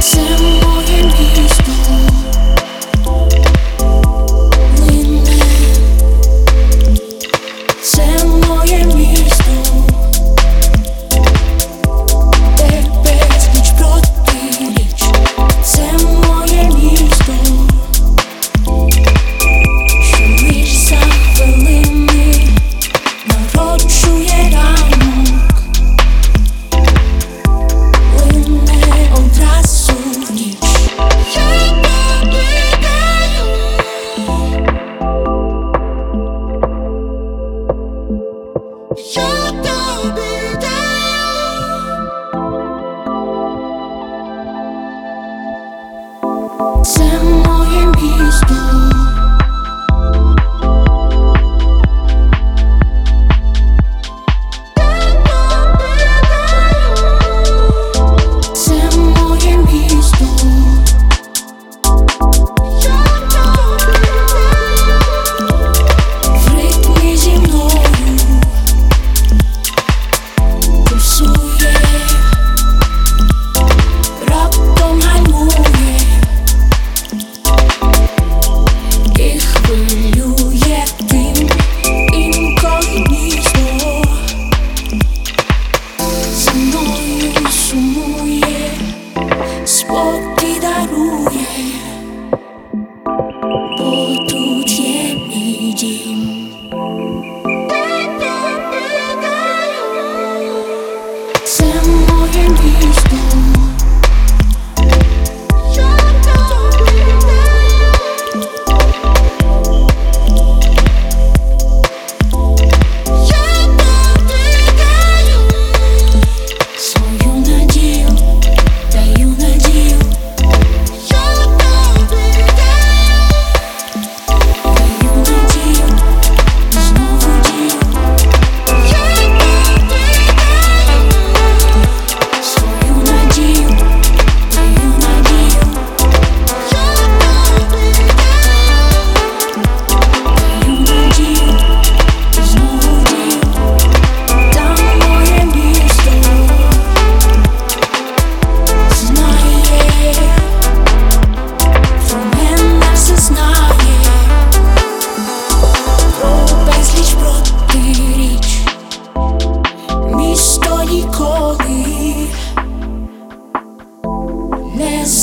Всем моим лишь Bye. cuidar do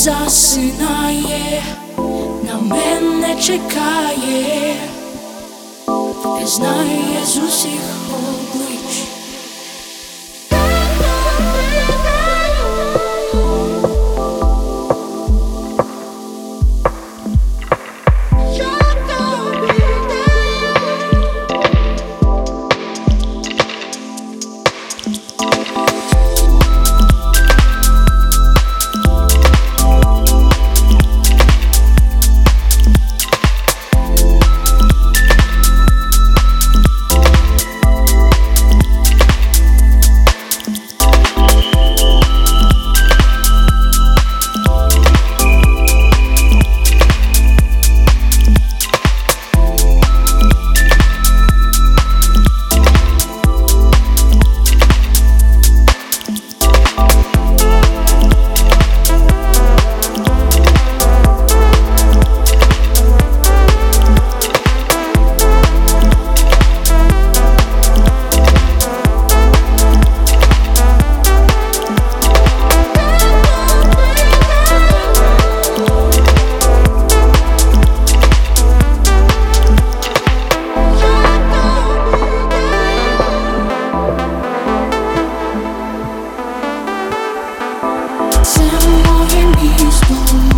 засинає, на мене чекає, знає з усіх облич Thank you.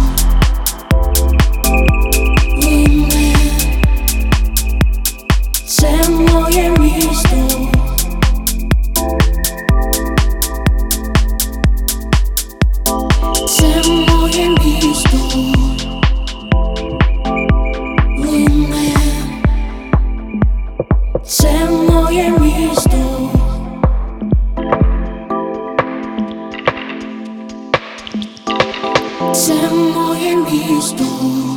Se morre em mim estou